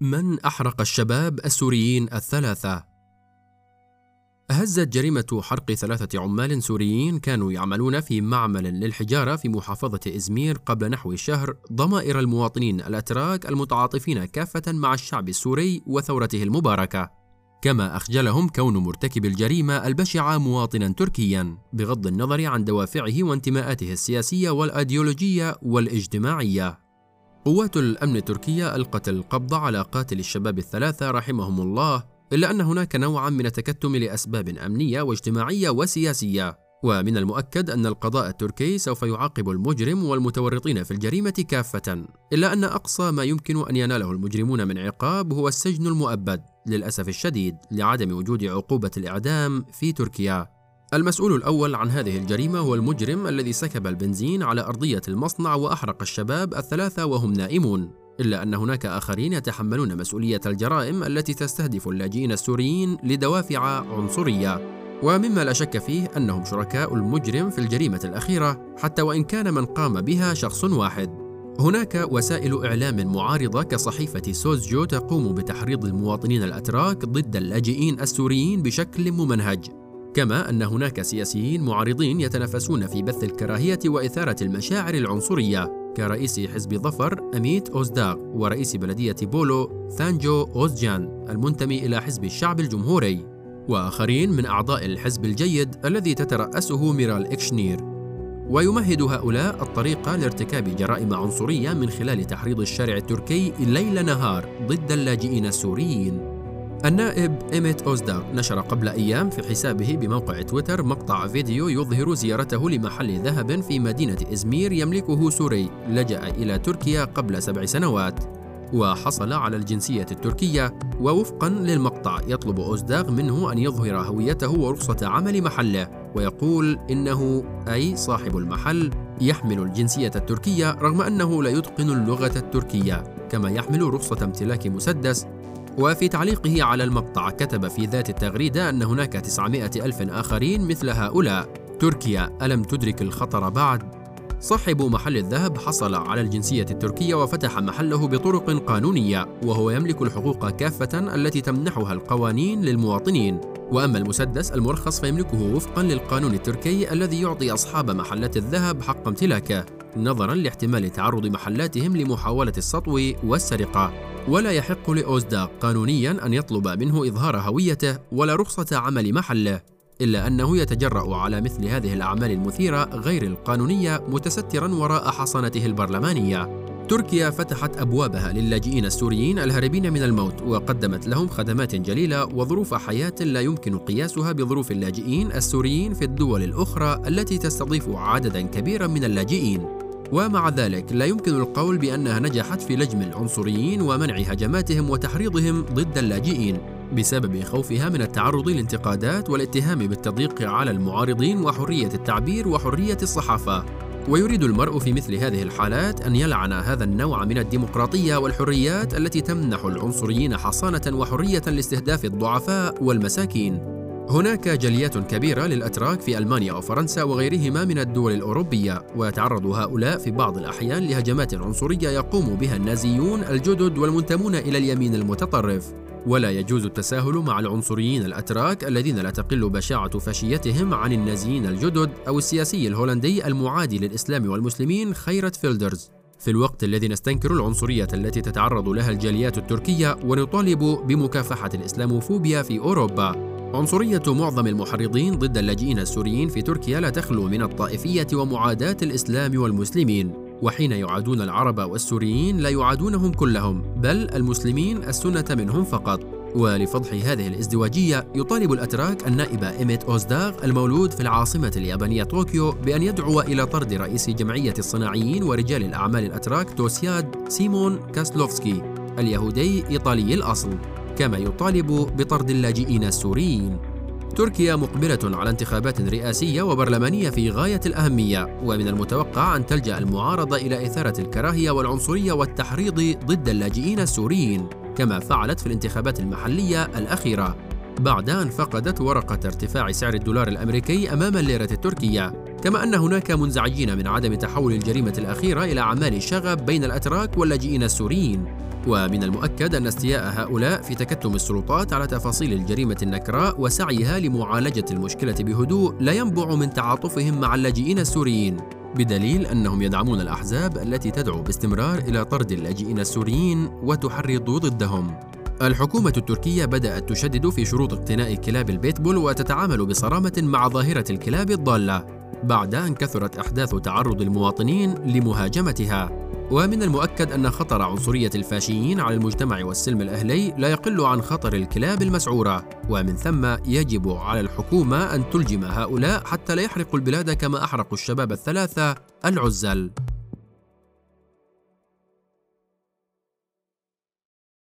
من أحرق الشباب السوريين الثلاثة؟ هزت جريمة حرق ثلاثة عمال سوريين كانوا يعملون في معمل للحجارة في محافظة إزمير قبل نحو شهر ضمائر المواطنين الأتراك المتعاطفين كافة مع الشعب السوري وثورته المباركة كما أخجلهم كون مرتكب الجريمة البشعة مواطنا تركيا بغض النظر عن دوافعه وانتماءاته السياسية والأيديولوجية والإجتماعية قوات الأمن التركية ألقت القبض على قاتل الشباب الثلاثة رحمهم الله إلا أن هناك نوعا من التكتم لأسباب أمنية واجتماعية وسياسية. ومن المؤكد أن القضاء التركي سوف يعاقب المجرم والمتورطين في الجريمة كافة إلا أن أقصى ما يمكن أن يناله المجرمون من عقاب هو السجن المؤبد للأسف الشديد لعدم وجود عقوبة الإعدام في تركيا. المسؤول الأول عن هذه الجريمة هو المجرم الذي سكب البنزين على أرضية المصنع وأحرق الشباب الثلاثة وهم نائمون. إلا أن هناك آخرين يتحملون مسؤولية الجرائم التي تستهدف اللاجئين السوريين لدوافع عنصرية. ومما لا شك فيه أنهم شركاء المجرم في الجريمة الأخيرة حتى وإن كان من قام بها شخص واحد. هناك وسائل إعلام معارضة كصحيفة سوزجو تقوم بتحريض المواطنين الأتراك ضد اللاجئين السوريين بشكل ممنهج. كما أن هناك سياسيين معارضين يتنافسون في بث الكراهية وإثارة المشاعر العنصرية كرئيس حزب ظفر أميت أوزداغ ورئيس بلدية بولو ثانجو أوزجان المنتمي إلى حزب الشعب الجمهوري. وآخرين من أعضاء الحزب الجيد الذي تترأسه ميرال إكشنير. ويمهد هؤلاء الطريقة لارتكاب جرائم عنصرية من خلال تحريض الشارع التركي ليل نهار ضد اللاجئين السوريين. النائب إيميت أوزدار نشر قبل أيام في حسابه بموقع تويتر مقطع فيديو يظهر زيارته لمحل ذهب في مدينة إزمير يملكه سوري لجأ إلى تركيا قبل سبع سنوات. وحصل على الجنسية التركية ووفقا للمقطع يطلب أوزداغ منه أن يظهر هويته ورخصة عمل محله ويقول إنه أي صاحب المحل يحمل الجنسية التركية رغم أنه لا يتقن اللغة التركية كما يحمل رخصة امتلاك مسدس وفي تعليقه على المقطع كتب في ذات التغريدة أن هناك 900 ألف آخرين مثل هؤلاء. تركيا ألم تدرك الخطر بعد؟ صاحب محل الذهب حصل على الجنسية التركية وفتح محله بطرق قانونية وهو يملك الحقوق كافة التي تمنحها القوانين للمواطنين. وأما المسدس المرخص فيملكه وفقا للقانون التركي الذي يعطي أصحاب محلات الذهب حق امتلاكه نظرا لاحتمال تعرض محلاتهم لمحاولة السطو والسرقة. ولا يحق لأوزداق قانونيا أن يطلب منه إظهار هويته ولا رخصة عمل محله إلا أنه يتجرأ على مثل هذه الأعمال المثيرة غير القانونية متسترا وراء حصانته البرلمانية. تركيا فتحت أبوابها للاجئين السوريين الهاربين من الموت وقدمت لهم خدمات جليلة وظروف حياة لا يمكن قياسها بظروف اللاجئين السوريين في الدول الأخرى التي تستضيف عددا كبيرا من اللاجئين. ومع ذلك لا يمكن القول بأنها نجحت في لجم العنصريين ومنع هجماتهم وتحريضهم ضد اللاجئين بسبب خوفها من التعرض لانتقادات والاتهام بالتضييق على المعارضين وحرية التعبير وحرية الصحافة. ويريد المرء في مثل هذه الحالات أن يلعن هذا النوع من الديمقراطية والحريات التي تمنح العنصريين حصانة وحرية لاستهداف الضعفاء والمساكين. هناك جاليات كبيرة للأتراك في ألمانيا وفرنسا وغيرهما من الدول الأوروبية ويتعرض هؤلاء في بعض الأحيان لهجمات عنصرية يقوم بها النازيون الجدد والمنتمون إلى اليمين المتطرف. ولا يجوز التساهل مع العنصريين الأتراك الذين لا تقل بشاعة فاشيتهم عن النازيين الجدد أو السياسي الهولندي المعادي للإسلام والمسلمين خيرت فيلدرز. في الوقت الذي نستنكر العنصرية التي تتعرض لها الجاليات التركية ونطالب بمكافحة الإسلاموفوبيا في أوروبا. عنصرية معظم المحرضين ضد اللاجئين السوريين في تركيا لا تخلو من الطائفية ومعاداة الإسلام والمسلمين وحين يعادون العرب والسوريين لا يعادونهم كلهم بل المسلمين السنة منهم فقط. ولفضح هذه الازدواجية يطالب الأتراك النائب إيميت أوزداغ المولود في العاصمة اليابانية طوكيو بأن يدعو إلى طرد رئيس جمعية الصناعيين ورجال الأعمال الأتراك توسياد سيمون كاسلوفسكي اليهودي إيطالي الأصل. كما يطالب بطرد اللاجئين السوريين. تركيا مقبلة على انتخابات رئاسية وبرلمانية في غاية الأهمية ومن المتوقع أن تلجأ المعارضة إلى إثارة الكراهية والعنصرية والتحريض ضد اللاجئين السوريين كما فعلت في الانتخابات المحلية الأخيرة. بعد أن فقدت ورقة ارتفاع سعر الدولار الأمريكي أمام الليرة التركية كما أن هناك منزعجين من عدم تحول الجريمة الأخيرة إلى أعمال شغب بين الأتراك واللاجئين السوريين. ومن المؤكد أن استياء هؤلاء في تكتم السلطات على تفاصيل الجريمة النكراء وسعيها لمعالجة المشكلة بهدوء لا ينبع من تعاطفهم مع اللاجئين السوريين. بدليل أنهم يدعمون الأحزاب التي تدعو باستمرار إلى طرد اللاجئين السوريين وتحرض ضدهم. الحكومة التركية بدأت تشدد في شروط اقتناء كلاب البيتبول وتتعامل بصرامة مع ظاهرة الكلاب الضالة. بعد أن كثرت أحداث تعرض المواطنين لمهاجمتها. ومن المؤكد أن خطر عنصرية الفاشيين على المجتمع والسلم الأهلي لا يقل عن خطر الكلاب المسعورة. ومن ثم يجب على الحكومة أن تلجم هؤلاء حتى لا يحرقوا البلاد كما أحرقوا الشباب الثلاثة العزل.